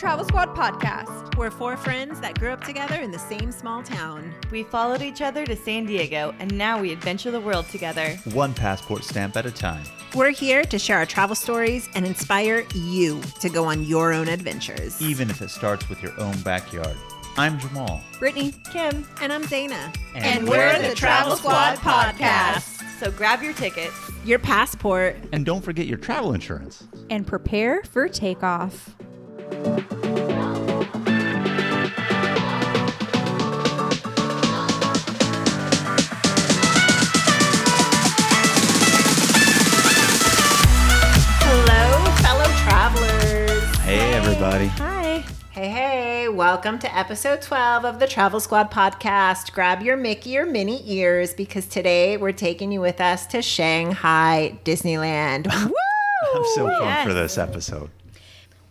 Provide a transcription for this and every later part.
Travel Squad podcast. We're four friends that grew up together in the same small town. We followed each other to San Diego, and now we adventure the world together. One passport stamp at a time. We're here to share our travel stories and inspire you to go on your own adventures. Even if it starts with your own backyard. I'm Jamal. Brittany, Kim, And I'm Zaina. and, we're the Travel Squad podcast. so grab your tickets. Your passport. And don't forget your travel insurance. And prepare for takeoff. Hello, fellow travelers. Hey, everybody. Hi. Hey, hey, welcome to episode 12 of the Travel Squad podcast. Grab your Mickey or Minnie ears because today we're taking you with us to Shanghai Disneyland. Woo! I'm so pumped Yes. for this episode.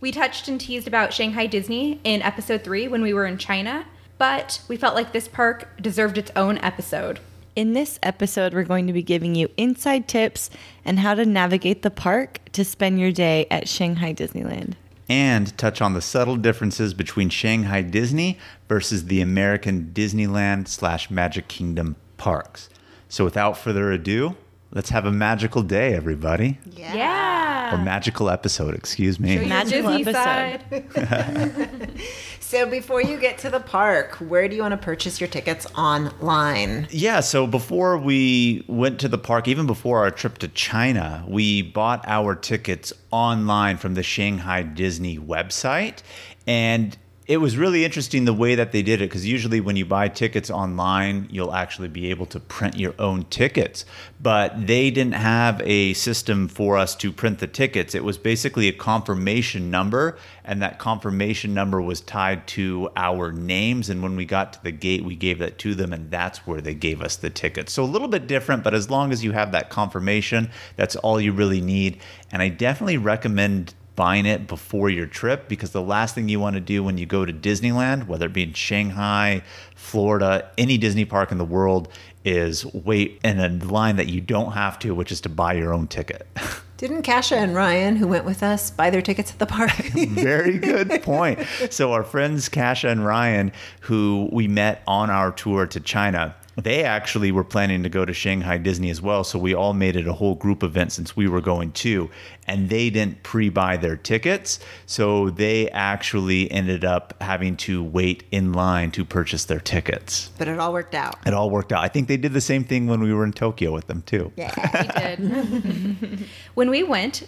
We touched and teased about Shanghai Disney in episode three when we were in China, but we felt like this park deserved its own episode. In this episode, we're going to be giving you inside tips and how to navigate the park to spend your day at Shanghai Disneyland. And touch on the subtle differences between Shanghai Disney versus the American Disneyland slash Magic Kingdom parks. So without further ado, let's have a magical day, everybody. Yeah. Or magical episode, excuse me. Show your Magical Disney episode. side. So before you get to the park, where do you want to purchase your tickets online? Yeah, so before we went to the park, even before our trip to China, we bought our tickets online from the Shanghai Disney website. And it was really interesting the way that they did it because usually when you buy tickets online, you'll actually be able to print your own tickets. But they didn't have a system for us to print the tickets. It was basically a confirmation number, and that confirmation number was tied to our names. And when we got to the gate, we gave that to them, and that's where they gave us the tickets. So a little bit different, but as long as you have that confirmation, that's all you really need. And I definitely recommend buying it before your trip because the last thing you want to do when you go to Disneyland, whether it be in Shanghai, Florida, any Disney park in the world, is wait in a line that you don't have to, which is to buy your own ticket. Didn't Kasha and Ryan, who went with us, buy their tickets at the park? Very good point. So our friends Kasha and Ryan, who we met on our tour to China, they actually were planning to go to Shanghai Disney as well. So we all made it a whole group event since we were going too. And they didn't pre-buy their tickets. So they actually ended up having to wait in line to purchase their tickets. but it all worked out. It all worked out. I think they did the same thing when we were in Tokyo with them too. Yeah. We did. when we went,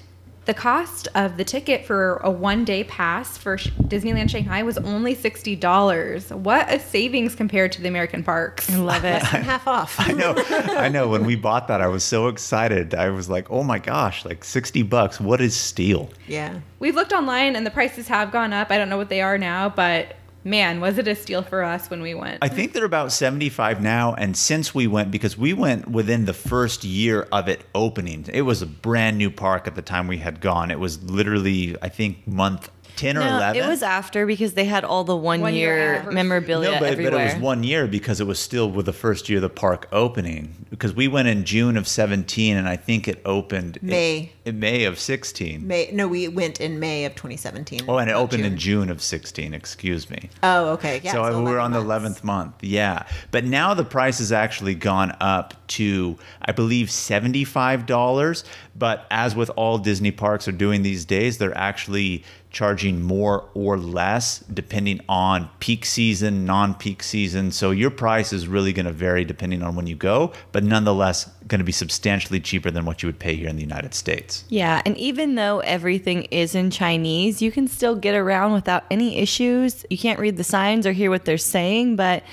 the cost of the ticket for a one day pass for Sh- Disneyland Shanghai was only $60. What a savings compared to the American parks. I love it. Half off. I know. I know. When we bought that, I was so excited. I was like, "Oh my gosh! Like sixty bucks. What is steal?" Yeah. We've looked online and the prices have gone up. I don't know what they are now, but man, was it a steal for us when we went. I think they're about 75 now. And since we went, because we went within the first year of it opening, it was a brand new park at the time we had gone. It was literally, I think, month 10 or No, 11. it was after because they had all the one, One year year, memorabilia no, but, but it was one year because it was still with the first year of the park opening. Because we went in June of 17, and I think it opened in- May. in, May of 16. May no, we went in May of 2017. Oh, and it not opened in June. June of 16. Excuse me. Oh, okay. Yeah. so it's we were 11 on the months. 11th month. Yeah. But now the price has actually gone up to, I believe, $75. But as with all Disney parks are doing these days, they're actually charging more or less depending on peak season, non peak season. So your price is really going to vary depending on when you go, but nonetheless, going to be substantially cheaper than what you would pay here in the United States. Yeah, and even though everything is in Chinese, you can still get around without any issues. You can't read the signs or hear what they're saying, but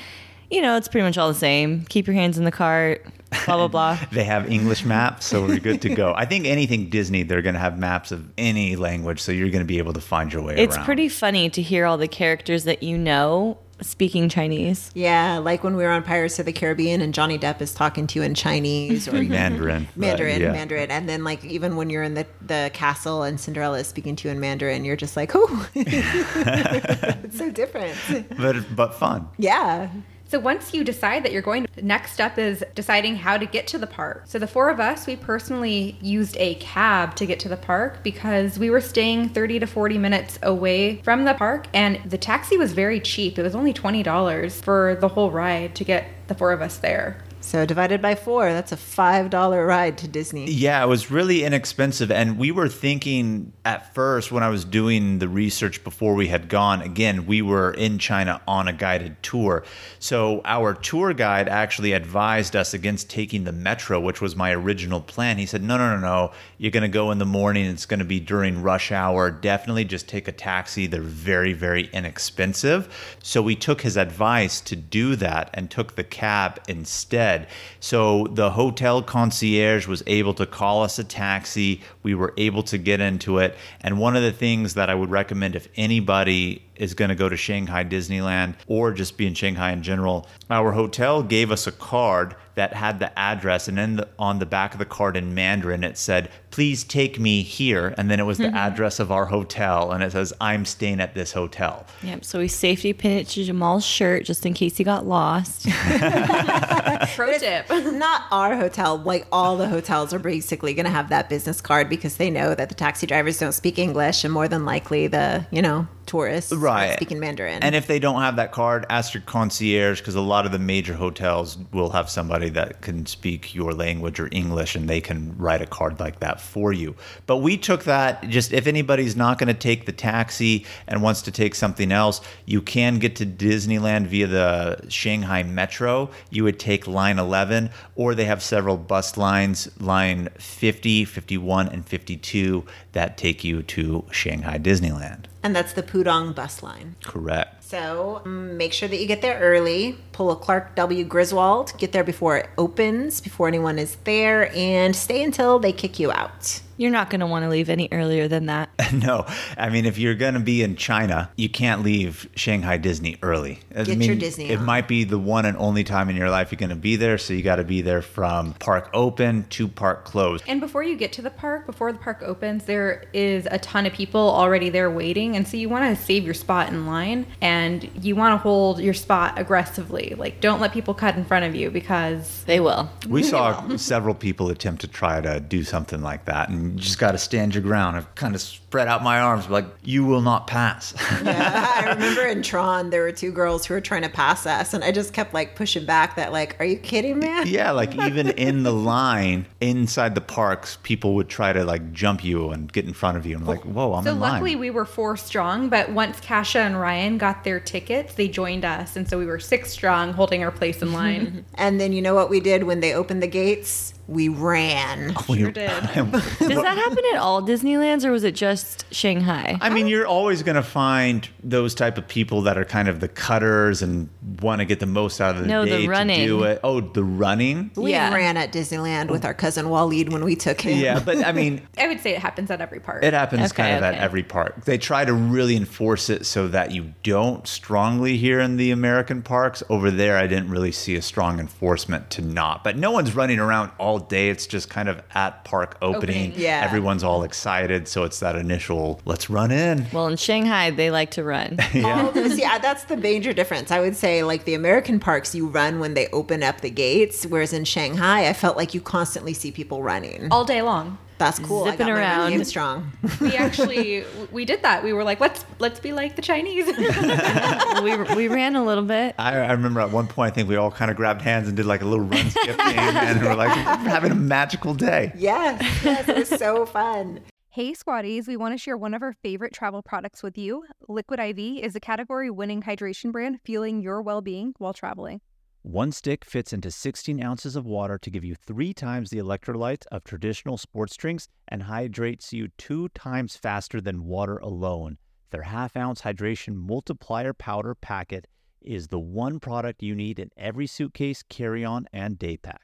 you know, it's pretty much all the same. Keep your hands in the cart, blah blah blah. They have English maps, so we're good to go. I think anything Disney, they're going to have maps of any language, so you're going to be able to find your way around. It's around. pretty funny to hear all the characters that you know speaking Chinese. Yeah, like when we were on Pirates of the Caribbean and Johnny Depp is talking to you in Chinese or Mandarin. Mandarin, yeah. Mandarin, and then like even when you're in the the castle and Cinderella is speaking to you in Mandarin, you're just like, oh, it's so different. But but fun. Yeah, So once you decide that you're going, the next step is deciding how to get to the park. So the four of us, we personally used a cab to get to the park because we were staying 30 to 40 minutes away from the park and the taxi was very cheap. It was only $20 for the whole ride to get the four of us there. So divided by four, that's a five dollar ride to Disney. Yeah, it was really inexpensive. And we were thinking at first when I was doing the research before we had gone, again, we were in China on a guided tour. So our tour guide actually advised us against taking the metro, which was my original plan. He said, no, no, no, no. You're going to go in the morning. It's going to be during rush hour. Definitely just take a taxi. They're very, very inexpensive. So we took his advice to do that and took the cab instead. So the hotel concierge was able to call us a taxi. We were able to get into it. And one of the things that I would recommend if anybody is going to go to Shanghai Disneyland or just be in Shanghai in general, our hotel gave us a card that had the address, and then the, on the back of the card in Mandarin it said, "Please take me here," and then it was the mm-hmm. address of our hotel, and it says, "I'm staying at this hotel." Yep. So we safety pinned it to Jamal's shirt just in case he got lost. Pro tip. Not our hotel. Like all the hotels are basically going to have that business card because they know that the taxi drivers don't speak English, and more than likely the you know tourists are Right. speaking Mandarin. And if they don't have that card, ask your concierge because a lot of the major hotels will have somebody that can speak your language or English and they can write a card like that for you. But we took that just if anybody's not going to take the taxi and wants to take something else, you can get to Disneyland via the Shanghai Metro. You would take line 11 or they have several bus lines, line 50, 51 and 52 that take you to Shanghai Disneyland. and that's the Pudong bus line. Correct. So mm, make sure that you get there early. Pull a Clark W. Griswold. Get there before it opens, before anyone is there, and stay until they kick you out. You're not going to want to leave any earlier than that. No, I mean, if you're going to be in China, you can't leave Shanghai Disney early. I Get mean, your Disney It on. might be the one and only time in your life you're going to be there, so you got to be there from park open to park closed. And before you get to the park, before the park opens, there is a ton of people already there waiting. And so you want to save your spot in line and you want to hold your spot aggressively. Like, don't let people cut in front of you because They will. We saw several people attempt to try to do something like that, and you just got to stand your ground. I've kind of spread out my arms, like, you will not pass. Yeah, I remember in Tron there were two girls who were trying to pass us, and I just kept like pushing back. That like, are you kidding, man? yeah, like even in the line inside the parks, people would try to like jump you and get in front of you. I'm like, whoa, I'm So in luckily line. we were four strong, but once Kasha and Ryan got their tickets, they joined us, and so we were six strong, holding our place in line. And then you know what we did when they opened the gates? We ran. When sure you- did. Does that happen at all Disneylands or was it just Shanghai? I mean, you're always going to find those type of people that are kind of the cutters and want to get the most out of the No, the day to do it. Oh, the running. We Yeah. ran at Disneyland with our cousin Waleed when we took him. Yeah, but I mean, I would say it happens at every park. it happens Okay, kind of at every park. They try to really enforce it so that you don't strongly here in the American parks. Over there, I didn't really see a strong enforcement to not. But no one's running around all day. It's just kind of at park opening. Opening. Yeah. Everyone's all excited, so it's that initial let's run in. Well, in Shanghai, they like to run. yeah. Oh, see, I- that's the major difference. I would say, like the American parks, you run when they open up the gates, whereas in Shanghai, I felt like you constantly see people running. all day long. That's cool. I Zipping got around. running game strong. We actually we did that. We were like, let's let's be like the Chinese. we, we ran a little bit. I, I remember at one point, I think we all kind of grabbed hands and did like a little run skip game, and we're like, we're having a magical day. yes, yes, it was so fun. Hey Squatties, we want to share one of our favorite travel products with you. Liquid IV is a category winning hydration brand fueling your well being while traveling. One stick fits into 16 ounces of water to give you three times the electrolytes of traditional sports drinks and hydrates you two times faster than water alone. Their half ounce hydration multiplier powder packet is the one product you need in every suitcase, carry on, and day pack.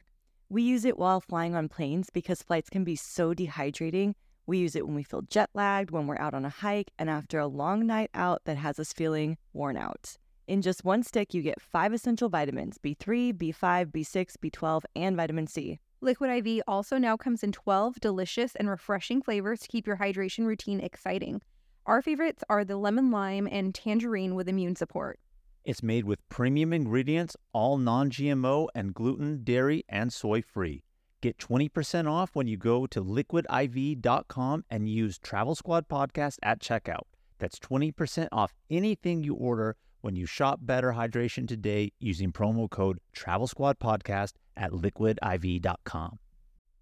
We use it while flying on planes because flights can be so dehydrating. We use it when we feel jet lagged, when we're out on a hike, and after a long night out that has us feeling worn out. In just one stick, you get five essential vitamins B3, B5, B6, B12, and vitamin C. Liquid IV also now comes in 12 delicious and refreshing flavors to keep your hydration routine exciting. Our favorites are the lemon lime and tangerine with immune support. It's made with premium ingredients, all non GMO and gluten, dairy, and soy free. Get 20% off when you go to liquidiv.com and use Travel Squad Podcast at checkout. That's 20% off anything you order when you shop Better Hydration today using promo code Travel Squad Podcast at liquidiv.com.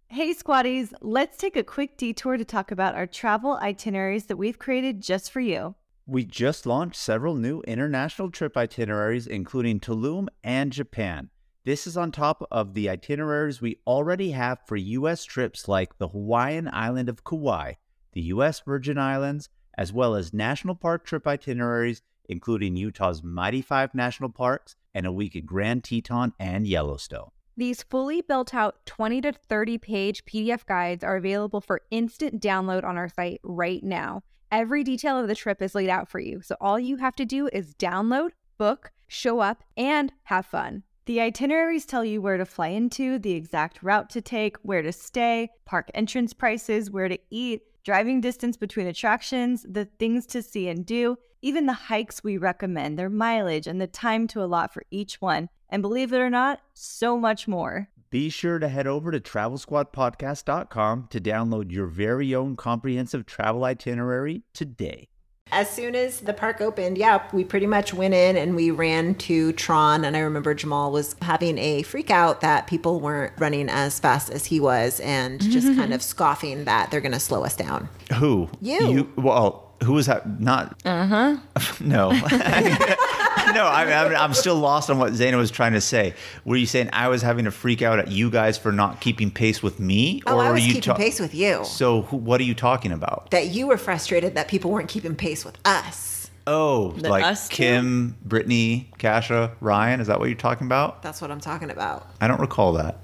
Hey, squatties, let's take a quick detour to talk about our travel itineraries that we've created just for you. We just launched several new international trip itineraries, including Tulum and Japan. This is on top of the itineraries we already have for U.S. trips like the Hawaiian island of Kauai, the U.S. Virgin Islands, as well as national park trip itineraries, including Utah's Mighty Five National Parks and a week at Grand Teton and Yellowstone. These fully built out 20 to 30 page PDF guides are available for instant download on our site right now. Every detail of the trip is laid out for you, so all you have to do is download, book, show up, and have fun. The itineraries tell you where to fly into, the exact route to take, where to stay, park entrance prices, where to eat, driving distance between attractions, the things to see and do, even the hikes we recommend, their mileage, and the time to allot for each one. And believe it or not, so much more. Be sure to head over to travelsquadpodcast.com to download your very own comprehensive travel itinerary today. As soon as the park opened, yeah, we pretty much went in and we ran to Tron. And I remember Jamal was having a freak out that people weren't running as fast as he was and just kind of scoffing that they're going to slow us down. Who? You. well, who was that? Not. Uh huh. no. no, I mean, I'm, I'm still lost on what Zaina was trying to say. Were you saying I was having a freak out at you guys for not keeping pace with me, Oh, I were was you keeping pace with you. So, who, what are you talking about? That you were frustrated that people weren't keeping pace with us. Oh, The like us? Kim, Brittany, Kasha, Ryan. Is that what you're talking about? That's what I'm talking about. I don't recall that.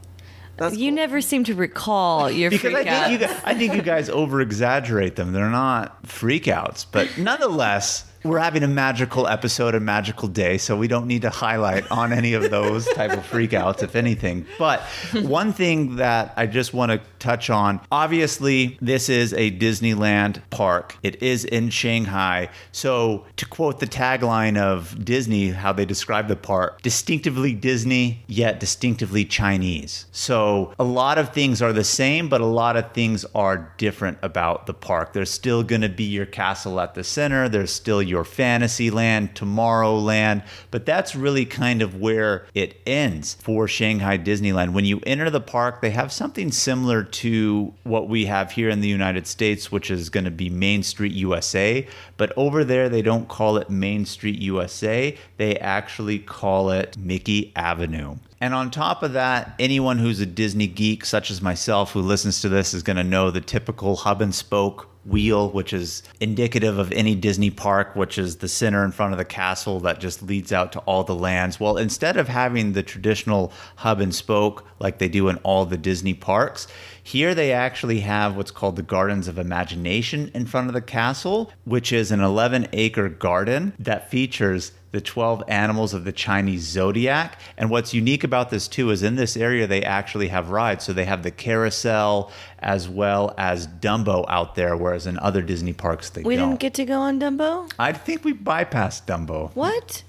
That's You cool. never seem to recall your Because I think, you guys, I think you guys over exaggerate them. They're not freakouts, but nonetheless, we're having a magical episode, a magical day, so we don't need to highlight on any of those type of freakouts, if anything. But one thing that I just want to touch on obviously, this is a Disneyland park, it is in Shanghai. So, to quote the tagline of Disney, how they describe the park distinctively Disney, yet distinctively Chinese. So, a lot of things are the same, but a lot of things are different about the park. There's still going to be your castle at the center, there's still your fantasy Fantasyland, Tomorrowland, but that's really kind of where it ends for Shanghai Disneyland. When you enter the park, they have something similar to what we have here in the United States, which is going to be Main Street USA, but over there they don't call it Main Street USA, they actually call it Mickey Avenue. And on top of that, anyone who's a Disney geek, such as myself, who listens to this, is going to know the typical hub and spoke wheel, which is indicative of any Disney park, which is the center in front of the castle that just leads out to all the lands. Well, instead of having the traditional hub and spoke like they do in all the Disney parks, here they actually have what's called the Gardens of Imagination in front of the castle, which is an 11 acre garden that features the 12 animals of the Chinese zodiac. And what's unique about this too is in this area they actually have rides. So they have the carousel as well as Dumbo out there, whereas in other Disney parks they We don't. We didn't get to go on Dumbo? I think we bypassed Dumbo. What?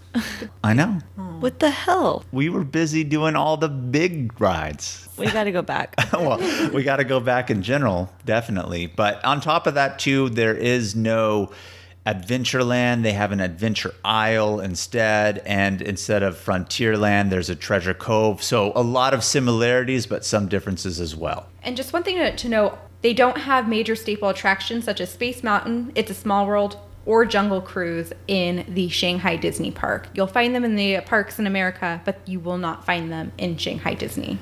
I know. What the hell? We were busy doing all the big rides. We got to go back. well, we got to go back in general, definitely. But on top of that, too, there is no Adventureland. They have an Adventure Isle instead. And instead of Frontierland, there's a Treasure Cove. So a lot of similarities, but some differences as well. And just one thing to, to note they don't have major staple attractions such as Space Mountain, It's a Small World, or Jungle Cruise in the Shanghai Disney Park. You'll find them in the parks in America, but you will not find them in Shanghai Disney.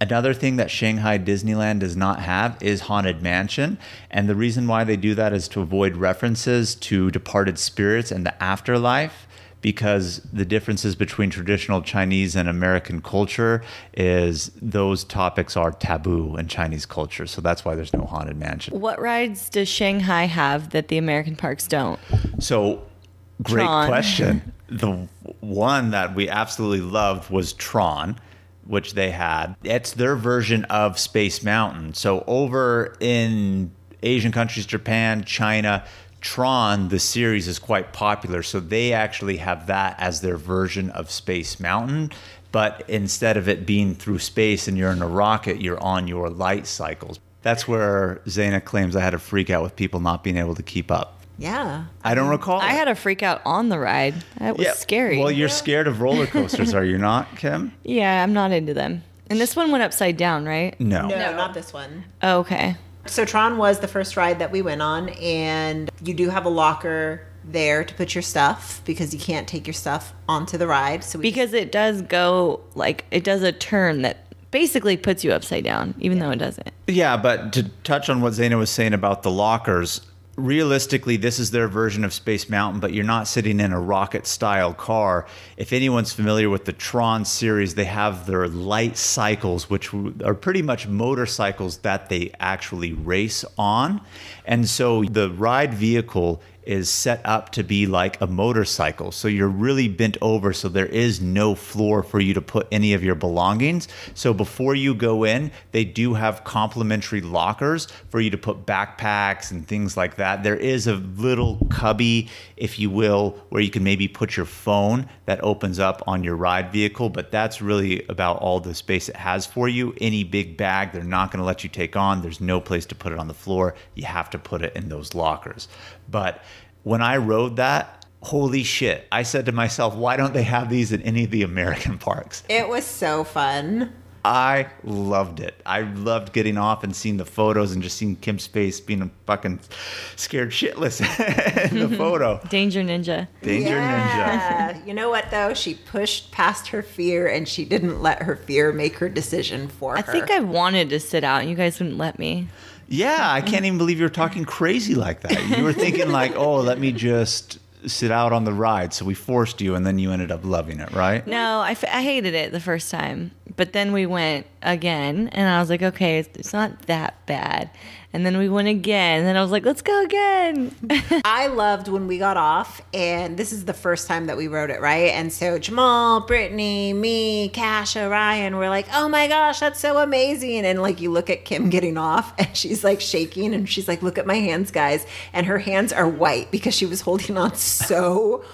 Another thing that Shanghai Disneyland does not have is Haunted Mansion. And the reason why they do that is to avoid references to departed spirits and the afterlife. Because the differences between traditional Chinese and American culture is those topics are taboo in Chinese culture. So that's why there's no haunted mansion. what rides does Shanghai have that the American parks don't? So, great Tron. question. The one that we absolutely loved was Tron, which they had. It's their version of Space Mountain. So, over in Asian countries, Japan, China, Tron, the series, is quite popular. So they actually have that as their version of Space Mountain. But instead of it being through space and you're in a rocket, you're on your light cycles. That's where Zaina claims I had a freak out with people not being able to keep up. Yeah. I don't mm. recall. I it. had a freak out on the ride. That was Yeah, scary. Well, you're scared of roller coasters, are you not, Kim? yeah, I'm not into them. And this one went upside down, right? No. No, not this one. Oh, okay. So Tron was the first ride that we went on, and you do have a locker there to put your stuff because you can't take your stuff onto the ride. So we Because it does go like it does a turn that basically puts you upside down, even though it doesn't. Yeah, but to touch on what Zaina was saying about the lockers, realistically, this is their version of Space Mountain, but you're not sitting in a rocket style car. If anyone's familiar with the Tron series, they have their light cycles, which are pretty much motorcycles that they actually race on. And so the ride vehicle is set up to be like a motorcycle. So you're really bent over, so there is no floor for you to put any of your belongings. So before you go in, they do have complimentary lockers for you to put backpacks and things like that. There is a little cubby, if you will, where you can maybe put your phone that opens up on your ride vehicle, but that's really about all the space it has for you. Any big bag, they're not going to let you take on. There's no place to put it on the floor. You have to put it in those lockers. But when I rode that, holy shit, I said to myself, why don't they have these in any of the American parks? it was so fun. I loved it. I loved getting off and seeing the photos and just seeing Kim's face being a fucking scared shitless in the photo. Danger Ninja. Danger Ninja. You know what though? She pushed past her fear and she didn't let her fear make her decision for I her. I think I wanted to sit out and you guys wouldn't let me. Yeah, I can't even believe you were talking crazy like that. You were thinking like, oh, let me just sit out on the ride. So we forced you, and then you ended up loving it, right? No, I, f- I hated it the first time. But then we went again and I was like, okay, it's, it's not that bad. And then we went again and then I was like, let's go again. I loved when we got off, and this is the first time that we wrote it, right? And so Jamal, Brittany, me, Kasha, Ryan, we're like, oh my gosh, that's so amazing. And like, you look at Kim getting off, and she's like shaking, and she's like, look at my hands, guys. And her hands are white because she was holding on so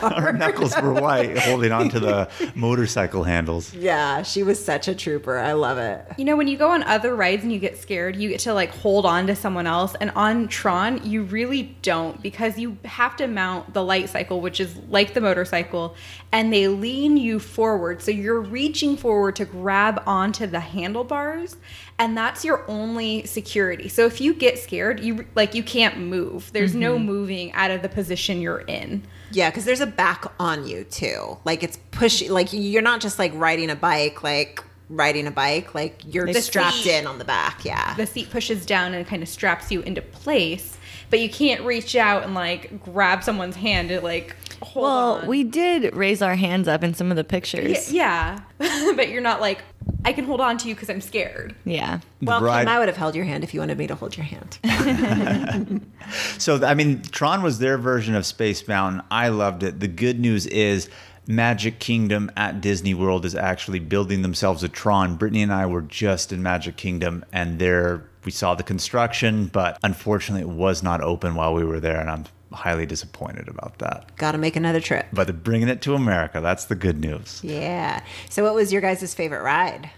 Her knuckles were white, holding onto the motorcycle handles. Yeah, she was such a trooper. I love it. You know, when you go on other rides and you get scared, you get to like hold on to someone else. And on Tron, you really don't because you have to mount the light cycle, which is like the motorcycle, and they lean you forward. So you're reaching forward to grab onto the handlebars, and that's your only security. So if you get scared, you like you can't move. There's no mm-hmm. moving out of the position you're in. Yeah, because there's a back on you too. Like it's pushy. Like you're not just like riding a bike, like riding a bike. Like you're The strapped seat. in on the back. Yeah. the seat pushes down and kind of straps you into place, but you can't reach out and like grab someone's hand to like hold well, on. we did raise our hands up in some of the pictures. yeah, but you're not like I can hold on to you because I'm scared. Yeah. well, ride- Kim, I would have held your hand if you wanted me to hold your hand. So, I mean, Tron was their version of Space Mountain. I loved it. The good news is Magic Kingdom at Disney World is actually building themselves a Tron. Brittany and I were just in Magic Kingdom, and there we saw the construction, but unfortunately, it was not open while we were there, and I'm highly disappointed about that. Got to make another trip. But they're bringing it to America. That's the good news. Yeah. So, what was your guys' favorite ride?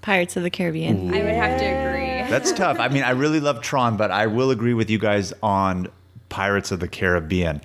Pirates of the Caribbean. I would have to agree. That's tough. I mean, I really love Tron, but I will agree with you guys on Pirates of the Caribbean.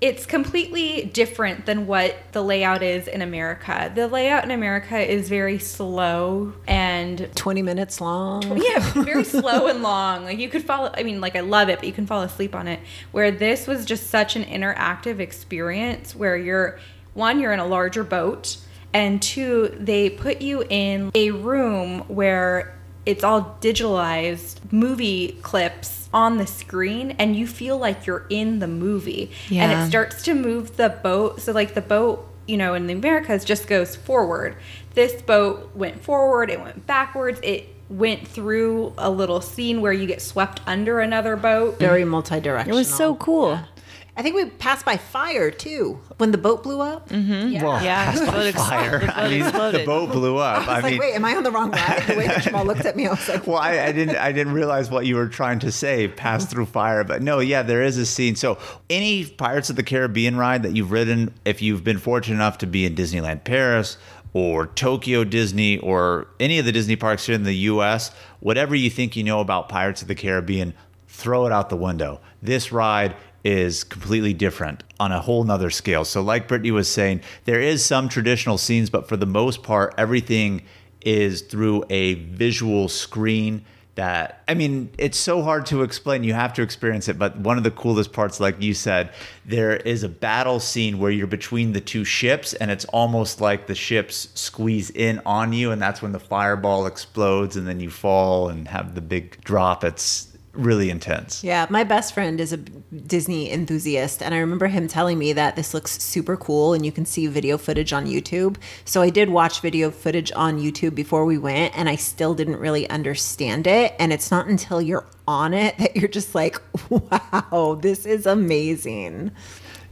It's completely different than what the layout is in America. The layout in America is very slow and 20 minutes long. yeah, very slow and long. Like you could fall. I mean, like I love it, but you can fall asleep on it. Where this was just such an interactive experience, where you're one, you're in a larger boat, and two, they put you in a room where it's all digitalized movie clips on the screen and you feel like you're in the movie yeah. and it starts to move the boat so like the boat you know in the americas just goes forward this boat went forward it went backwards it went through a little scene where you get swept under another boat Very multi directional. It was so cool. I think we passed by fire too when the boat blew up. Yeah. Well, Yeah, passed the by boat fire. the boat I mean, the boat blew up. I I was mean, like, wait, am I on the wrong ride? The way that Jamal looked at me, I was like, well, I, I didn't I didn't realize what you were trying to say, pass through fire. But no, yeah, there is a scene. So any Pirates of the Caribbean ride that you've ridden, if you've been fortunate enough to be in Disneyland Paris or Tokyo Disney or any of the Disney parks here in the US, whatever you think you know about Pirates of the Caribbean, throw it out the window. This ride is completely different on a whole nother scale. So like Brittany was saying, there is some traditional scenes, but for the most part, everything is through a visual screen that I mean, it's so hard to explain. You have to experience it. But one of the coolest parts, like you said, there is a battle scene where you're between the two ships, and it's almost like the ships squeeze in on you, and that's when the fireball explodes, and then you fall and have the big drop. It's really intense. Yeah, my best friend is a Disney enthusiast, and I remember him telling me that this looks super cool and you can see video footage on YouTube. So I did watch video footage on YouTube before we went, and I still didn't really understand it. And it's not until you're on it that you're just like, wow, this is amazing.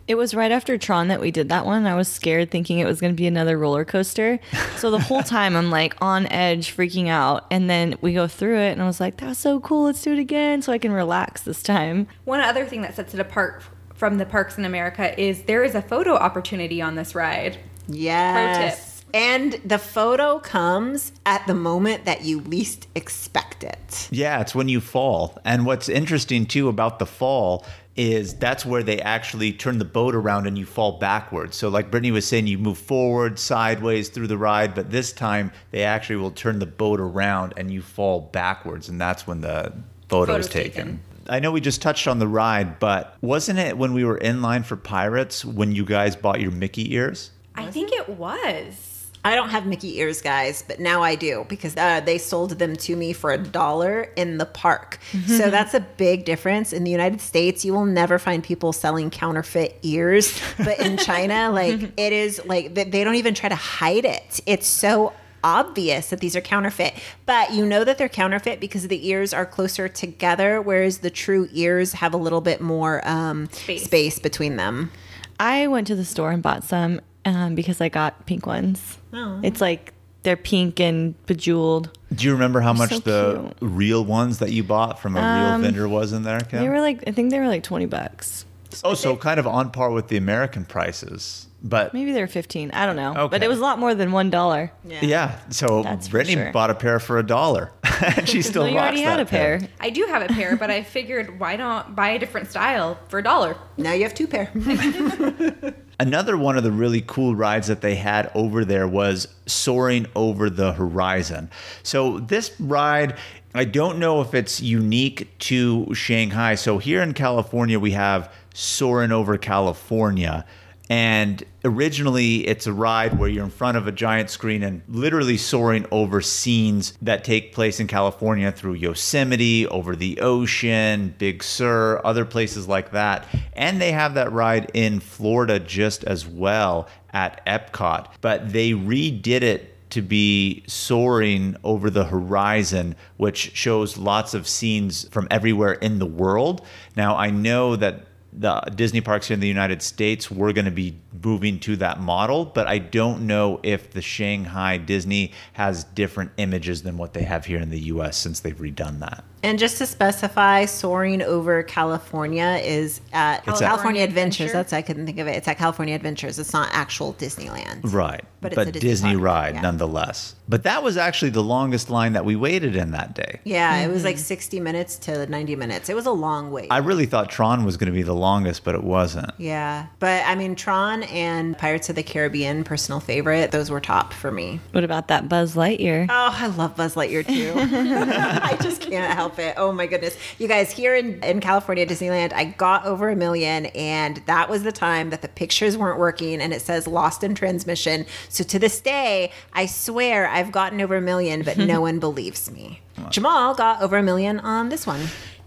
It was right after Tron that we did that one. I was scared thinking it was going to be another roller coaster. So the whole time I'm like on edge, freaking out. And then we go through it and I was like, that's so cool. Let's do it again so I can relax this time. One other thing that sets it apart from the parks in America is there is a photo opportunity on this ride. Yes. And the photo comes at the moment that you least expect it. Yeah, it's when you fall. And what's interesting too about the fall is that's where they actually turn the boat around and you fall backwards. So, like Brittany was saying, you move forward, sideways through the ride, but this time they actually will turn the boat around and you fall backwards. And that's when the photo is Photo's taken. taken. I know we just touched on the ride, but wasn't it when we were in line for Pirates when you guys bought your Mickey ears? I think it was. I don't have Mickey ears, guys, but now I do because uh, they sold them to me for a dollar in the park. so that's a big difference. In the United States, you will never find people selling counterfeit ears, but in China, like it is like they they don't even try to hide it. It's so obvious that these are counterfeit, but you know that they're counterfeit because the ears are closer together, whereas the true ears have a little bit more um, Space. space between them. I went to the store and bought some um, because I got pink ones. Oh. It's like they're pink and bejeweled. Do you remember how much so the real ones that you bought from a real um, vendor was in there, Kim? They were like, I think they were like 20 bucks. Oh, so kind of on par with the American prices. But Maybe they're 15. I don't know. Okay. But it was a lot more than $1. yeah, yeah. so That's Brittany sure. bought a pair for a dollar. and she still So you rocks already had that a pair. I do have a pair, but I figured why not buy a different style for a dollar? Now you have two pair. Another one of the really cool rides that they had over there was soaring over the horizon. So this ride, I don't know if it's unique to Shanghai. So here in California, we have soaring over California. And originally, it's a ride where you're in front of a giant screen and literally soaring over scenes that take place in California through Yosemite, over the ocean, Big Sur, other places like that. And they have that ride in Florida just as well at Epcot. But they redid it to be soaring over the horizon, which shows lots of scenes from everywhere in the world. Now, I know that the Disney parks here in the United States were going to be moving to that model, but I don't know if the Shanghai Disney has different images than what they have here in the US since they've redone that. And just to specify, soaring over California is at It's at- California Adventures. Adventure? That's I couldn't think of it. It's at California Adventures. It's not actual Disneyland. Right. But But, a Disney Disney, park, ride yeah. nonetheless. But that was actually the longest line that we waited in that day. Yeah, it was like mm-hmm. 60 minutes to 90 minutes. It was a long wait. I really thought Tron was going to be the longest, but it wasn't. yeah, but I mean, Tron and Pirates of the Caribbean, personal favorite, those were top for me. What about that Buzz Lightyear? Oh, I love Buzz Lightyear too. I just can't help it. Oh my goodness. You guys, here in, in California, Disneyland, I got over a million, and that was the time that the pictures weren't working and it says lost in transmission. So to this day, I swear I've gotten over a million, but no one believes me. Jamal got over a million on this one.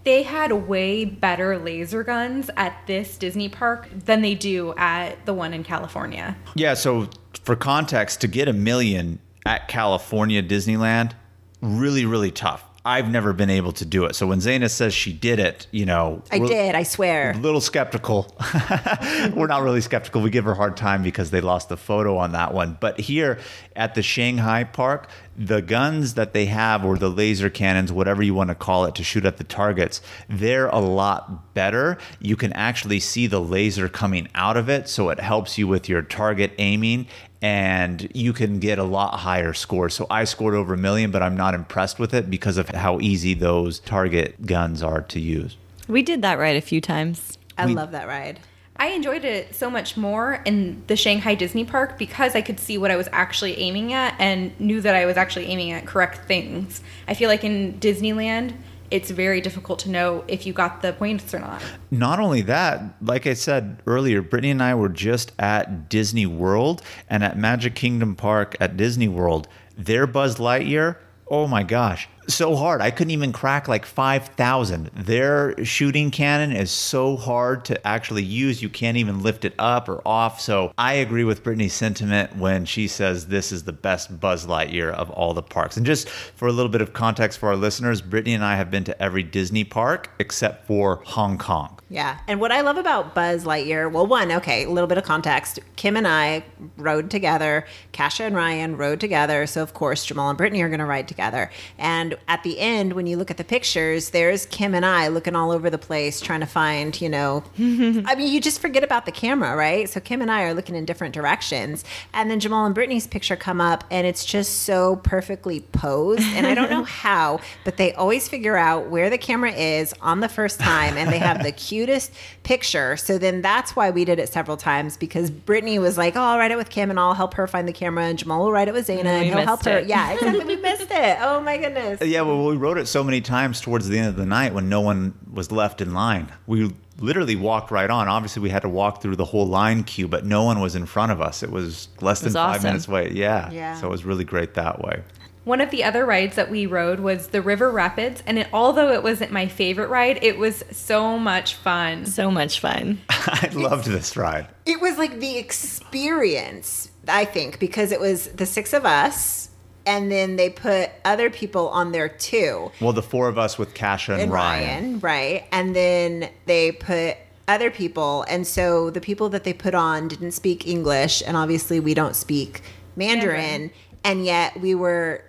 They had way better laser guns at this Disney park than they do at the one in California. Yeah, so for context, to get a million at California Disneyland, really, really tough. I've never been able to do it. So when Zaina says she did it, you know, I did, I swear. A little skeptical. we're not really skeptical. We give her a hard time because they lost the photo on that one. But here at the Shanghai park, the guns that they have, or the laser cannons, whatever you want to call it, to shoot at the targets, they're a lot better. You can actually see the laser coming out of it, so it helps you with your target aiming and you can get a lot higher scores. So I scored over a million, but I'm not impressed with it because of how easy those target guns are to use. We did that right a few times. I We- love that ride. I enjoyed it so much more in the Shanghai Disney Park because I could see what I was actually aiming at and knew that I was actually aiming at correct things. I feel like in Disneyland, it's very difficult to know if you got the points or not. Not only that, like I said earlier, Brittany and I were just at Disney World and at Magic Kingdom Park at Disney World. Their Buzz Lightyear, oh my gosh, so hard. I couldn't even crack like 5,000. Their shooting cannon is so hard to actually use. You can't even lift it up or off. So I agree with Brittany's sentiment when she says this is the best Buzz Lightyear of all the parks. And just for a little bit of context for our listeners, Brittany and I have been to every Disney park except for Hong Kong. Yeah. And what I love about Buzz Lightyear, well, one, okay, a little bit of context. Kim and I rode together. Kasha and Ryan rode together. So, of course, Jamal and Brittany are going to ride together. And at the end, when you look at the pictures, there's Kim and I looking all over the place trying to find, you know, I mean, you just forget about the camera, right? So, Kim and I are looking in different directions. And then Jamal and Brittany's picture come up, and it's just so perfectly posed. And I don't know how, but they always figure out where the camera is on the first time, and they have the cutest picture. So then that's why we did it several times because Brittany was like, "Oh, I'll write it with Kim, and I'll help her find the camera," and Jamal will write it with Zaina, we and he'll help missed her. Yeah, exactly. we missed it. Oh my goodness. Yeah, well, we wrote it so many times towards the end of the night when no one was left in line. We literally walked right on. Obviously, we had to walk through the whole line queue, but no one was in front of us. It was less than was five awesome. minutes away. Yeah. Yeah. So it was really great that way. One of the other rides that we rode was the River Rapids, and it, although it wasn't my favorite ride, it was so much fun. So much fun. I loved this ride. It was like the experience, I think, because it was the six of us, and then they put other people on there too. Well, the four of us with Kasha and, and Ryan. Ryan, right? And then they put other people, and so the people that they put on didn't speak English, and obviously we don't speak Mandarin, Mandarin. and yet we were.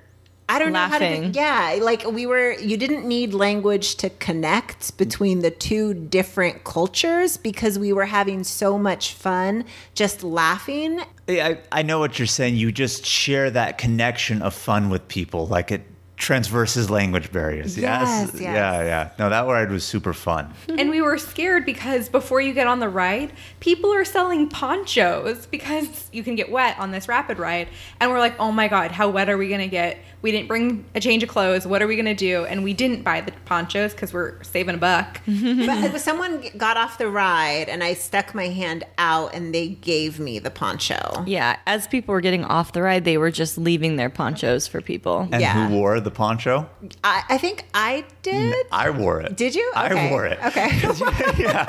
I don't know how to. Laughing. do- Yeah, like we were. You didn't need language to connect between the two different cultures because we were having so much fun just laughing. Yeah, I, I know what you're saying. You just share that connection of fun with people. Like it transverses language barriers. Yes, yes. Yeah, yeah. No, that ride was super fun. and we were scared because before you get on the ride, people are selling ponchos because you can get wet on this rapid ride. And we're like, oh my God, how wet are we going to get? We didn't bring a change of clothes. What are we going to do? And we didn't buy the ponchos because we're saving a buck. but someone got off the ride, and I stuck my hand out, and they gave me the poncho. Yeah, as people were getting off the ride, they were just leaving their ponchos for people. And Yeah. who wore the poncho? I, I think I did. I wore it. Did you? I wore it. Okay. yeah,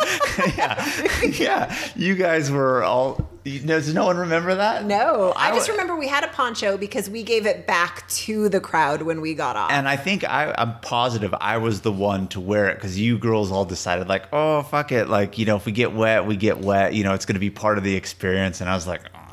yeah, yeah. You guys were all. you- Does no one remember that? No, I, I just remember we had a poncho because we gave it back to the crowd when we got off. And I think I, I'm positive I was the one to wear it because you girls all decided like, oh fuck it, like you know if we get wet, we get wet. You know it's going to be part of the experience. And I was like, "Ah,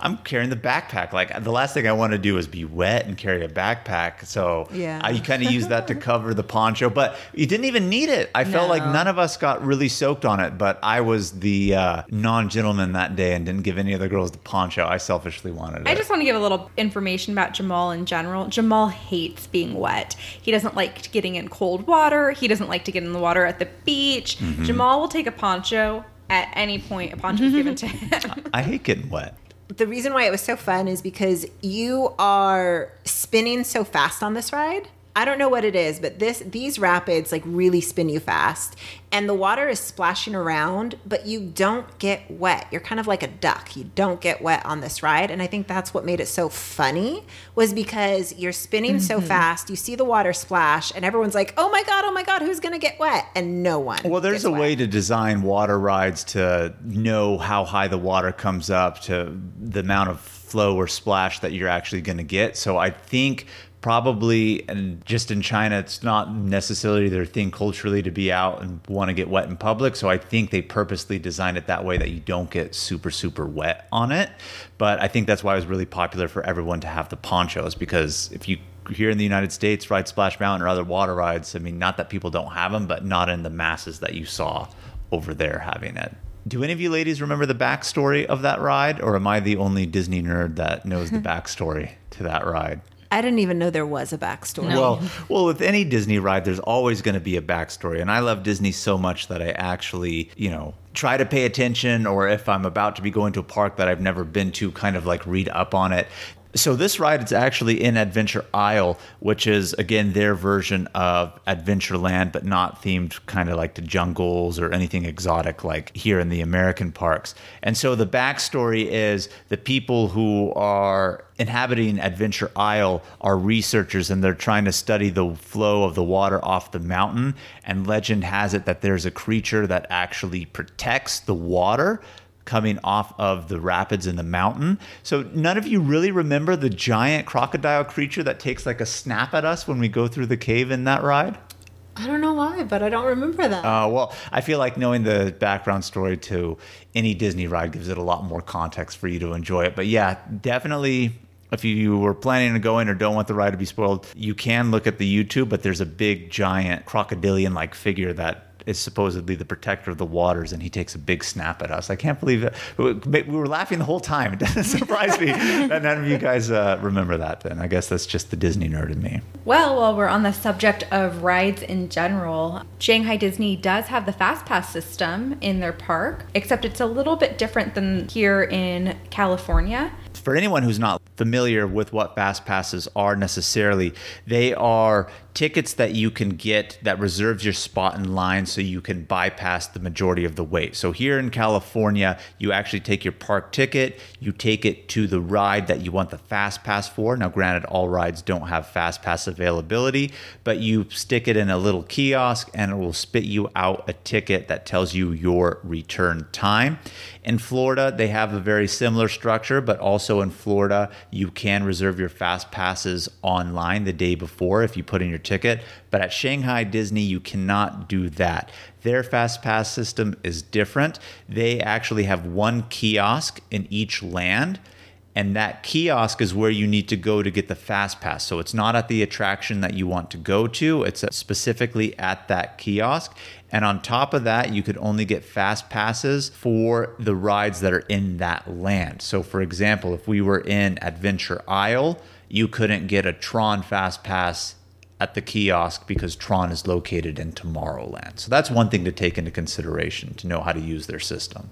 I'm carrying the backpack. Like the last thing I want to do is be wet and carry a backpack. So Yeah. I kind of use that to cover the poncho, but you didn't even need it. I felt like none of us got really soaked on it. But I was the uh, non-gentleman that day and didn't give any of the girls the poncho. I selfishly wanted it. I just want to give a little information about Jamal in general. Jamal hates being wet. He doesn't like getting in cold water. He doesn't like to get in the water at the beach. Jamal will take a poncho at any point a poncho is given to him. I hate getting wet. The reason why it was so fun is because you are spinning so fast on this ride. I don't know what it is, but this these rapids like really spin you fast. And the water is splashing around, but you don't get wet. You're kind of like a duck. You don't get wet on this ride, and I think that's what made it so funny was because you're spinning so mm-hmm. fast, you see the water splash and everyone's like, "Oh my god, oh my god, who's going to get wet?" And no one. Well, there's a wet. way to design water rides to know how high the water comes up to the amount of flow or splash that you're actually going to get. So I think probably and just in China it's not necessarily their thing culturally to be out and want to get wet in public. So I think they purposely designed it that way that you don't get super super wet on it. But I think that's why it was really popular for everyone to have the ponchos because if you here in the United States ride Splash Mountain or other water rides I mean not that people don't have them but not in the masses that you saw over there having it. Do any of you ladies remember the backstory of that ride, or am I the only Disney nerd that knows the backstory to that ride? I didn't even know there was a backstory. Well, well, with any Disney ride, there's always going to be a backstory, and I love Disney so much that I actually, you know, try to pay attention, or if I'm about to be going to a park that I've never been to, kind of like read up on it. So this ride is actually in Adventure Isle, which is again their version of Adventureland, but not themed kind of like to jungles or anything exotic like here in the American parks. And so the backstory is the people who are inhabiting Adventure Isle are researchers and they're trying to study the flow of the water off the mountain. And legend has it that there's a creature that actually protects the water coming off of the rapids in the mountain. So none of you really remember the giant crocodile creature that takes like a snap at us when we go through the cave in that ride? I don't know why, but I don't remember that. Uh, well, I feel like knowing the background story to any Disney ride gives it a lot more context for you to enjoy it. But yeah, definitely if you were planning to go in or don't want the ride to be spoiled, you can look at the YouTube, but there's a big, giant crocodilian like figure that is supposedly the protector of the waters, and he takes a big snap at us. I can't believe it. We were laughing the whole time. It doesn't surprise me that none of you guys uh, remember that. Then I guess that's just the Disney nerd in me. Well, while we're on the subject of rides in general, Shanghai Disney does have the Fast Pass system in their park, except it's a little bit different than here in California for anyone who's not familiar with what fast passes are necessarily, they are tickets that you can get that reserves your spot in line so you can bypass the majority of the wait. So here in California, you actually take your park ticket, you take it to the ride that you want the fast pass for. Now granted all rides don't have fast pass availability, but you stick it in a little kiosk and it will spit you out a ticket that tells you your return time. In Florida, they have a very similar structure, but also in Florida, you can reserve your fast passes online the day before if you put in your ticket. But at Shanghai Disney, you cannot do that. Their fast pass system is different. They actually have one kiosk in each land and that kiosk is where you need to go to get the fast pass. So it's not at the attraction that you want to go to, it's specifically at that kiosk. And on top of that, you could only get fast passes for the rides that are in that land. So, for example, if we were in Adventure Isle, you couldn't get a Tron fast pass at the kiosk because Tron is located in Tomorrowland. So that's one thing to take into consideration to know how to use their system.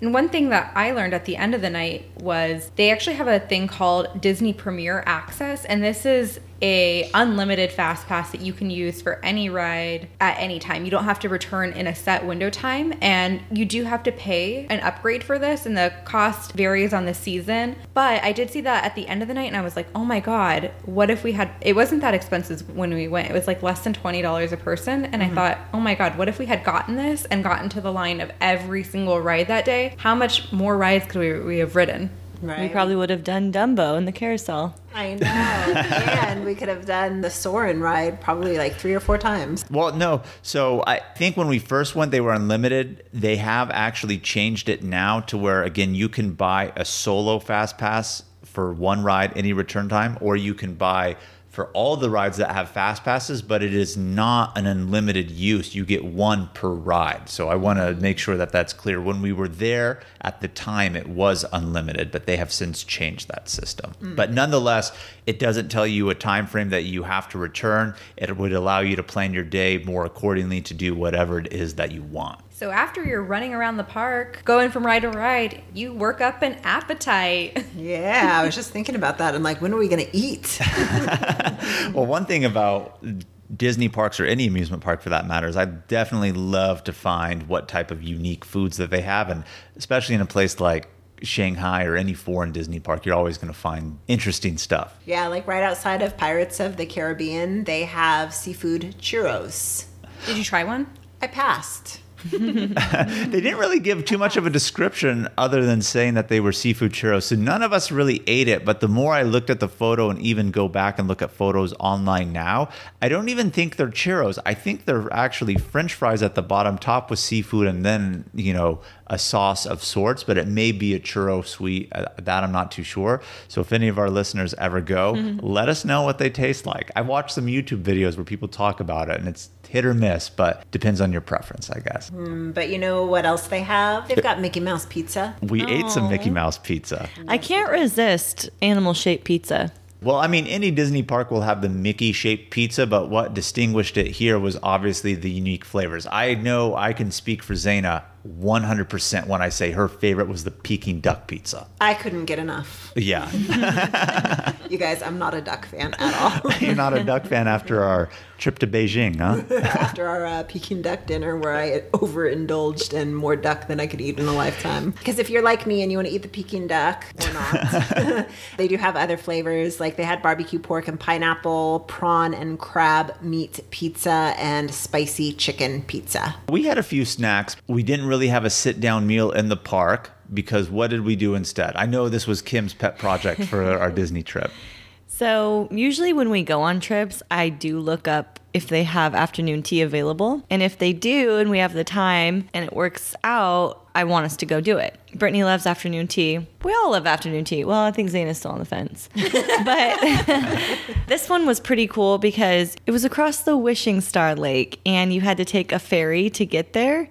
And one thing that I learned at the end of the night was they actually have a thing called Disney Premier Access, and this is a unlimited fast pass that you can use for any ride at any time. You don't have to return in a set window time and you do have to pay an upgrade for this and the cost varies on the season. But I did see that at the end of the night and I was like, "Oh my god, what if we had it wasn't that expensive when we went. It was like less than $20 a person and mm-hmm. I thought, "Oh my god, what if we had gotten this and gotten to the line of every single ride that day? How much more rides could we, we have ridden?" Right. We probably would have done Dumbo in the carousel. I know. and we could have done the Soarin' ride probably like three or four times. Well, no. So I think when we first went, they were unlimited. They have actually changed it now to where, again, you can buy a solo fast pass for one ride, any return time, or you can buy for all the rides that have fast passes, but it is not an unlimited use. You get one per ride. So I want to make sure that that's clear. When we were there at the time, it was unlimited, but they have since changed that system. Mm. But nonetheless, it doesn't tell you a time frame that you have to return. It would allow you to plan your day more accordingly to do whatever it is that you want. So after you're running around the park, going from ride to ride, you work up an appetite. Yeah, I was just thinking about that. I'm like, when are we going to eat? well, one thing about Disney parks or any amusement park for that matter is I definitely love to find what type of unique foods that they have, and especially in a place like Shanghai or any foreign Disney park, you're always going to find interesting stuff. Yeah, like right outside of Pirates of the Caribbean, they have seafood churros. Did you try one? I passed. they didn't really give too much of a description other than saying that they were seafood churros. So none of us really ate it. But the more I looked at the photo and even go back and look at photos online now, I don't even think they're churros. I think they're actually French fries at the bottom, top with seafood, and then, you know, a sauce of sorts, but it may be a churro sweet. Uh, that I'm not too sure. So if any of our listeners ever go, mm-hmm. let us know what they taste like. I've watched some YouTube videos where people talk about it, and it's hit or miss, but depends on your preference, I guess. Mm, but you know what else they have? They've got Mickey Mouse pizza. We Aww. ate some Mickey Mouse pizza. I can't resist animal shaped pizza. Well, I mean, any Disney park will have the Mickey shaped pizza, but what distinguished it here was obviously the unique flavors. I know I can speak for Zaina 100% when I say her favorite was the Peking duck pizza. I couldn't get enough. Yeah. you guys, I'm not a duck fan at all. You're not a duck fan after our trip to Beijing, huh? after our uh, Peking duck dinner where I overindulged in more duck than I could eat in a lifetime. Because if you're like me and you want to eat the Peking duck or not, they do have other flavors. Like they had barbecue pork and pineapple, prawn and crab meat pizza, and spicy chicken pizza. We had a few snacks. We didn't really have a sit down meal in the park because what did we do instead? I know this was Kim's pet project for our Disney trip. So, usually when we go on trips, I do look up if they have afternoon tea available. And if they do and we have the time and it works out, I want us to go do it. Brittany loves afternoon tea. We all love afternoon tea. Well, I think Zaina's still on the fence. but this one was pretty cool because it was across the Wishing Star Lake and you had to take a ferry to get there.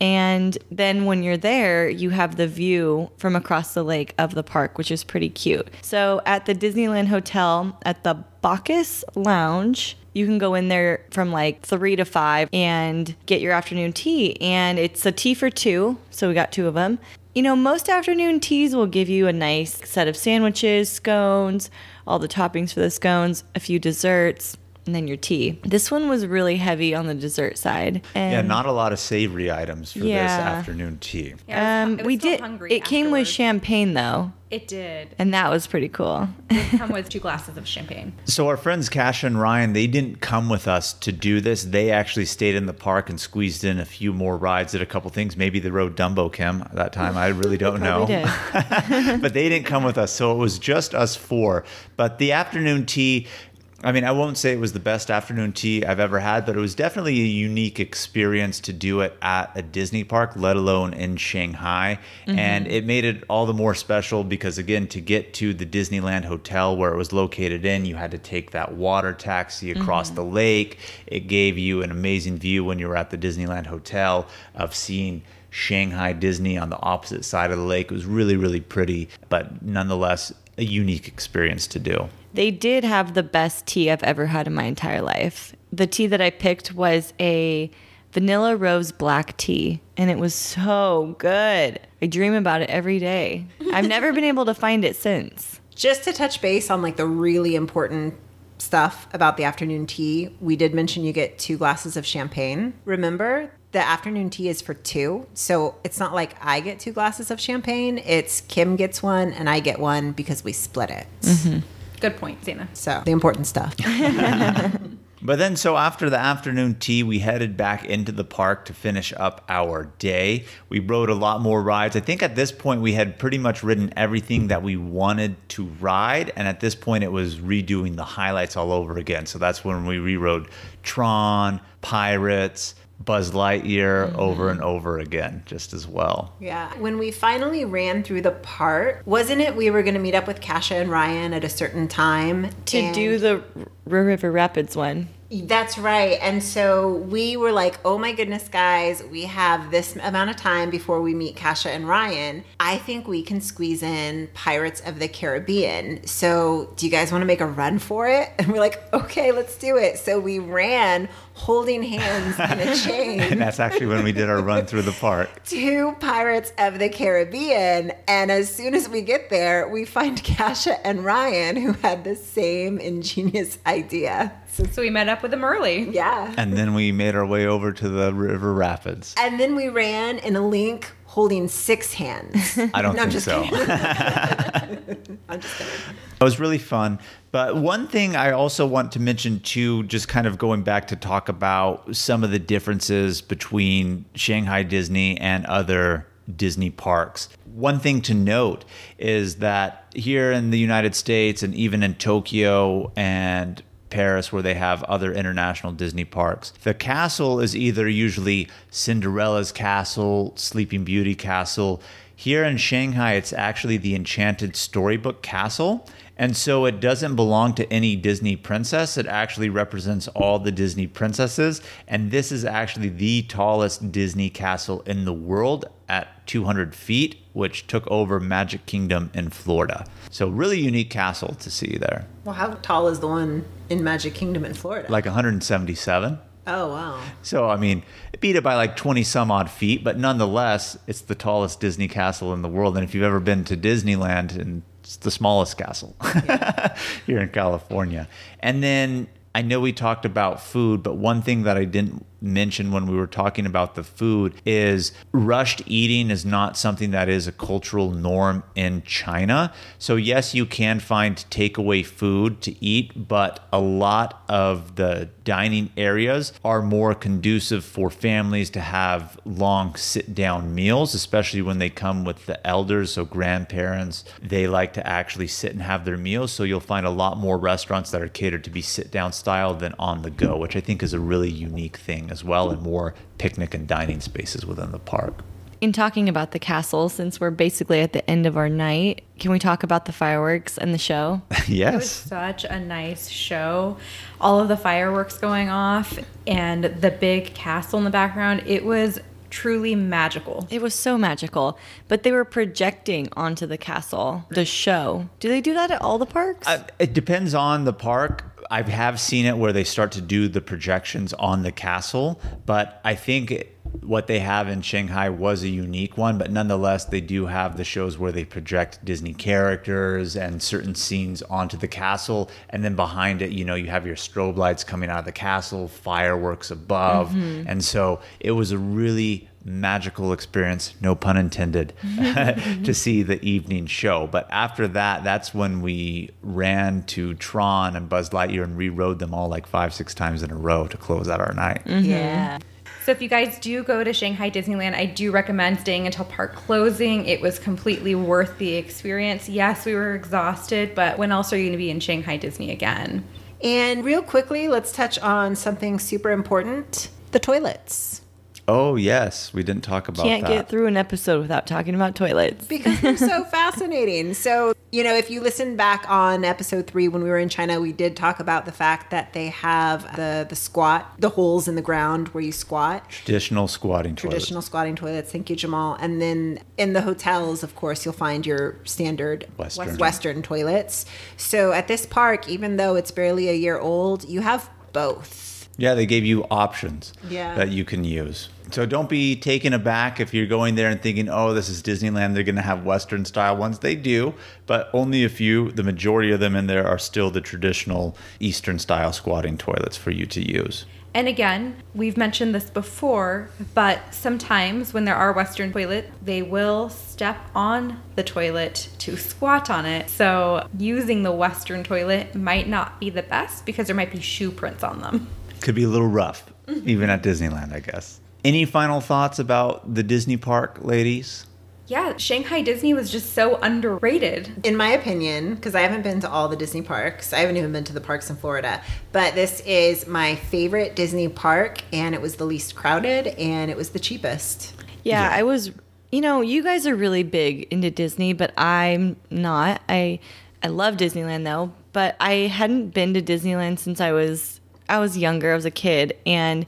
And then when you're there, you have the view from across the lake of the park, which is pretty cute. So at the Disneyland Hotel at the Bacchus Lounge, you can go in there from like three to five and get your afternoon tea. And it's a tea for two. So we got two of them. You know, most afternoon teas will give you a nice set of sandwiches, scones, all the toppings for the scones, a few desserts and then your tea. This one was really heavy on the dessert side. And yeah, not a lot of savory items for yeah. this afternoon tea. Yeah, um, we did. It afterwards. came with champagne though. It did. And that was pretty cool. it come with two glasses of champagne. So our friends Kasha and Ryan, they didn't come with us to do this. They actually stayed in the park and squeezed in a few more rides, at a couple things. Maybe they rode Dumbo Kim that time. I really don't know. but they didn't come with us, so it was just us four. But the afternoon tea I mean, I won't say it was the best afternoon tea I've ever had, but it was definitely a unique experience to do it at a Disney park, let alone in Shanghai. Mm-hmm. And it made it all the more special because, again, to get to the Disneyland hotel where it was located in, you had to take that water taxi across mm-hmm. the lake. It gave you an amazing view when you were at the Disneyland hotel of seeing. Shanghai Disney on the opposite side of the lake. It was really, really pretty, but nonetheless, a unique experience to do. They did have the best tea I've ever had in my entire life. The tea that I picked was a vanilla rose black tea, and it was so good. I dream about it every day. I've never been able to find it since. Just to touch base on like the really important stuff about the afternoon tea, we did mention you get two glasses of champagne. Remember, the afternoon tea is for two. So it's not like I get two glasses of champagne. It's Kim gets one and I get one because we split it. Mm-hmm. Good point, Zaina. So the important stuff. But then, so after the afternoon tea, we headed back into the park to finish up our day. We rode a lot more rides. I think at this point, we had pretty much ridden everything that we wanted to ride. And at this point, it was redoing the highlights all over again. So that's when we rerode Tron, Pirates, Buzz Lightyear mm-hmm. over and over again, just as well. Yeah. When we finally ran through the part, wasn't it we were going to meet up with Kasha and Ryan at a certain time to do the River Rapids one? That's right. And so we were like, oh my goodness, guys, we have this amount of time before we meet Kasha and Ryan. I think we can squeeze in Pirates of the Caribbean. So do you guys want to make a run for it? And we're like, okay, let's do it. So we ran holding hands in a chain. and that's actually when we did our run through the park. to Pirates of the Caribbean. And as soon as we get there, we find Kasha and Ryan who had the same ingenious idea. So we met up with them early. Yeah. And then we made our way over to the river rapids. And then we ran in a link holding six hands. I don't No, I'm think just so. I'm just kidding. It was really fun. But one thing I also want to mention too, just kind of going back to talk about some of the differences between Shanghai Disney and other Disney parks. One thing to note is that here in the United States and even in Tokyo and Paris, where they have other international Disney parks. The castle is either usually Cinderella's castle, Sleeping Beauty castle. Here in Shanghai, it's actually the Enchanted Storybook Castle. And so it doesn't belong to any Disney princess. It actually represents all the Disney princesses. And this is actually the tallest Disney castle in the world at 200 feet, which took over Magic Kingdom in Florida. So, really unique castle to see there. Well, how tall is the one in Magic Kingdom in Florida? Like 177. oh wow. So, I mean, it beat it by like 20 some odd feet, but nonetheless, it's the tallest Disney castle in the world. And if you've ever been to Disneyland, and the smallest castle here in California. And then I know we talked about food, but one thing that I didn't mention when we were talking about the food is rushed eating is not something that is a cultural norm in China. So, yes, you can find takeaway food to eat, but a lot of the dining areas are more conducive for families to have long sit down meals, especially when they come with the elders, so grandparents. They like to actually sit and have their meals. So, you'll find a lot more restaurants that are catered to be sit down style than on the go, which I think is a really unique thing as well, and more picnic and dining spaces within the park. In talking about the castle, since we're basically at the end of our night, can we talk about the fireworks and the show? It was yes. such a nice show. All of the fireworks going off and the big castle in the background. It was truly magical. It was so magical, but they were projecting onto the castle, the show. Do they do that at all the parks? Uh, it depends on the park. I have seen it where they start to do the projections on the castle, but I think what they have in Shanghai was a unique one. But nonetheless, they do have the shows where they project Disney characters and certain scenes onto the castle, and then behind it, you know, you have your strobe lights coming out of the castle, fireworks above, mm-hmm. and so it was a really magical experience, no pun intended, to see the evening show. But after that, that's when we ran to Tron and Buzz Lightyear and re-rode them all like five, six times in a row to close out our night. Mm-hmm. Yeah. So if you guys do go to Shanghai Disneyland, I do recommend staying until park closing. It was completely worth the experience. Yes, we were exhausted, but when else are you going to be in Shanghai Disney again? And real quickly, let's touch on something super important: the toilets. Oh yes, we didn't talk about Can't that. get through an episode without talking about toilets. because they're so fascinating. So, you know, if you listen back on episode three when we were in China, we did talk about the fact that they have the the squat, the holes in the ground where you squat. Traditional squatting toilets. Traditional squatting toilets. Thank you, Jamal. And then in the hotels, of course, you'll find your standard Western. Western toilets. So at this park, even though it's barely a year old, you have both. Yeah, they gave you options Yeah. that you can use. So don't be taken aback if you're going there and thinking, oh, this is Disneyland. They're going to have Western style ones. They do, but only a few. The majority of them in there are still the traditional Eastern style squatting toilets for you to use. And again, we've mentioned this before, but sometimes when there are Western toilets, they will step on the toilet to squat on it. So using the Western toilet might not be the best because there might be shoe prints on them. Could be a little rough, even at Disneyland, I guess. Any final thoughts about the Disney park, ladies? Yeah, Shanghai Disney was just so underrated. In my opinion, because I haven't been to all the Disney parks, I haven't even been to the parks in Florida, but this is my favorite Disney park, and it was the least crowded, and it was the cheapest. Yeah, I was. You know, you guys are really big into Disney, but I'm not. I I love Disneyland though, but I hadn't been to Disneyland since I was I was younger. I was a kid, and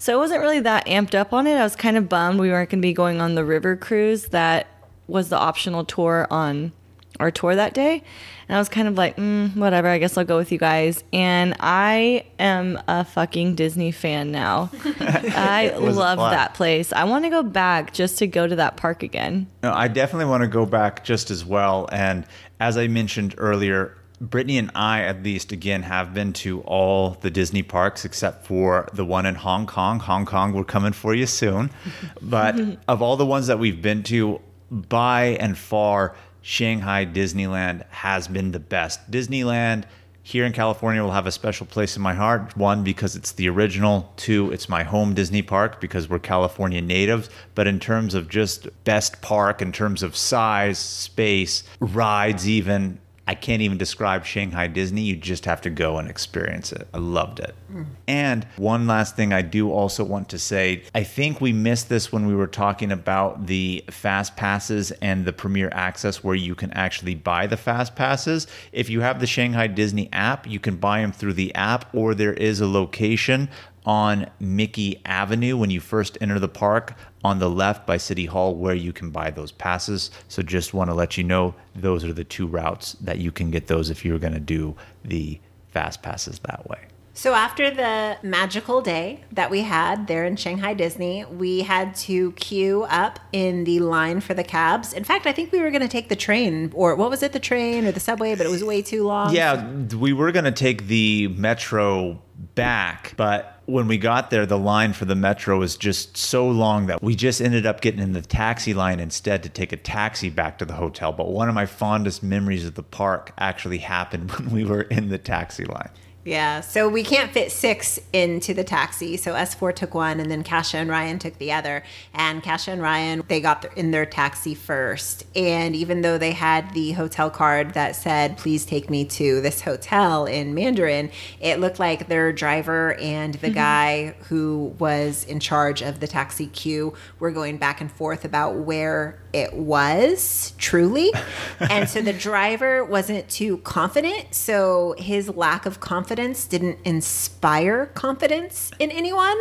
so I wasn't really that amped up on it. I was kind of bummed we weren't going to be going on the river cruise that was the optional tour on our tour that day. And I was kind of like, mm, whatever, I guess I'll go with you guys. And I am a fucking Disney fan now. I love that place. I want to go back just to go to that park again. No, I definitely want to go back just as well. And as I mentioned earlier, Brittany and I, at least, again, have been to all the Disney parks except for the one in Hong Kong. Hong Kong, we're coming for you soon. But of all the ones that we've been to, by and far, Shanghai Disneyland has been the best. Disneyland here in California will have a special place in my heart. One, because it's the original. Two, it's my home Disney park because we're California natives. But in terms of just best park, in terms of size, space, rides, even, I can't even describe Shanghai Disney. You just have to go and experience it. I loved it. Hmm. And one last thing I do also want to say I think we missed this when we were talking about the fast passes and the premier access where you can actually buy the fast passes. If you have the Shanghai Disney app, you can buy them through the app, or there is a location on Mickey Avenue when you first enter the park on the left by City Hall where you can buy those passes. So just want to let you know those are the two routes that you can get those if you're going to do the fast passes that way. So after the magical day that we had there in Shanghai Disney, we had to queue up in the line for the cabs. In fact, I think we were going to take the train or what was it, the train or the subway, but it was way too long. Yeah, we were going to take the metro back, but when we got there, the line for the metro was just so long that we just ended up getting in the taxi line instead to take a taxi back to the hotel. But one of my fondest memories of the park actually happened when we were in the taxi line. Yeah, so we can't fit six into the taxi. So S4 took one, and then Kasha and Ryan took the other. And Kasha and Ryan, they got in their taxi first. And even though they had the hotel card that said, please take me to this hotel in Mandarin, it looked like their driver and the mm-hmm. guy who was in charge of the taxi queue were going back and forth about where it was truly. and so the driver wasn't too confident. So his lack of confidence didn't inspire confidence in anyone.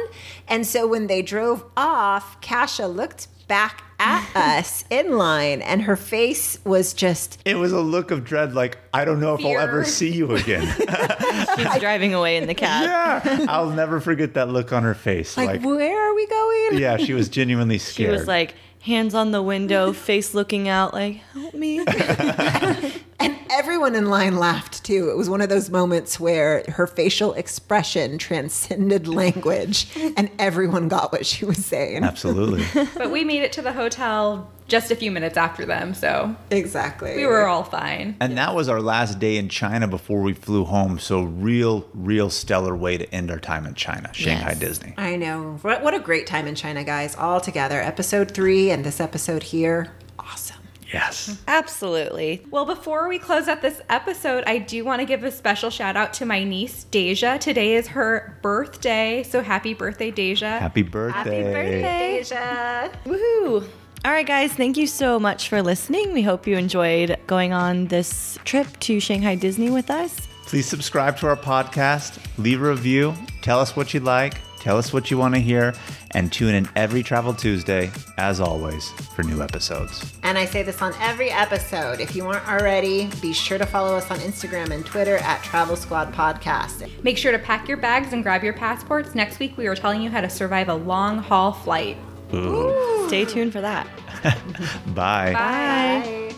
And so when they drove off, Kasha looked back at us in line and her face was just It was a look of dread, like, I don't know if I'll ever see you again. She's driving away in the cab. yeah, I'll never forget that look on her face. like, Like, where are we going? yeah, she was genuinely scared She was like, hands on the window, face looking out, like, help me. And everyone in line laughed too. It was one of those moments where her facial expression transcended language and everyone got what she was saying. Absolutely. But we made it to the hotel just a few minutes after them, so Exactly. we were all fine. And that was our last day in China before we flew home. So, real, real stellar way to end our time in China, Shanghai Yes. Disney. I know. What what a great time in China, guys, all together. Episode three and this episode here. Awesome. Yes. Absolutely. Well, before we close out this episode, I do want to give a special shout out to my niece, Deja. Today is her birthday, so happy birthday, Deja. Happy birthday. Happy birthday. Deja. Woohoo! All right, guys, thank you so much for listening. We hope you enjoyed going on this trip to Shanghai Disney with us. Please subscribe to our podcast, leave a review, tell us what you like, tell us what you want to hear, and tune in every Travel Tuesday, as always, for new episodes. And I say this on every episode. If you aren't already, be sure to follow us on Instagram and Twitter at Travel Squad Podcast. Make sure to pack your bags and grab your passports. Next week, we are telling you how to survive a long haul flight. Ooh. Stay tuned for that. Bye. Bye. Bye.